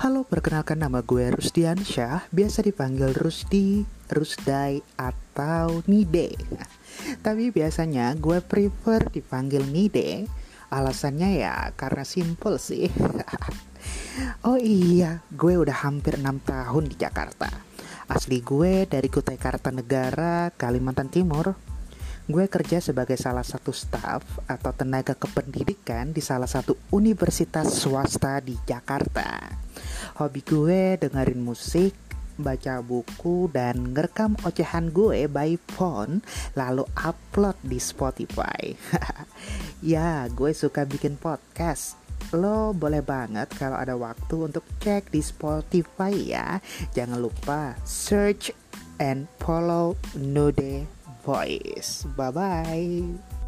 Halo, perkenalkan nama gue Rusdiansyah, biasa dipanggil Rusdi, Rusdai, atau Nide. Tapi biasanya gue prefer dipanggil Nide, alasannya ya karena simple sih. oh iya, gue udah hampir 6 tahun di Jakarta. Asli gue dari Kutai Kartanegara, Kalimantan Timur. Gue kerja sebagai salah satu staff atau tenaga kependidikan di salah satu universitas swasta di Jakarta. Hobi gue dengerin musik, baca buku, dan ngerekam ocehan gue by phone lalu upload di Spotify. ya, gue suka bikin podcast. Lo boleh banget kalau ada waktu untuk cek di Spotify ya. Jangan lupa search and follow Nude voice. Bye bye.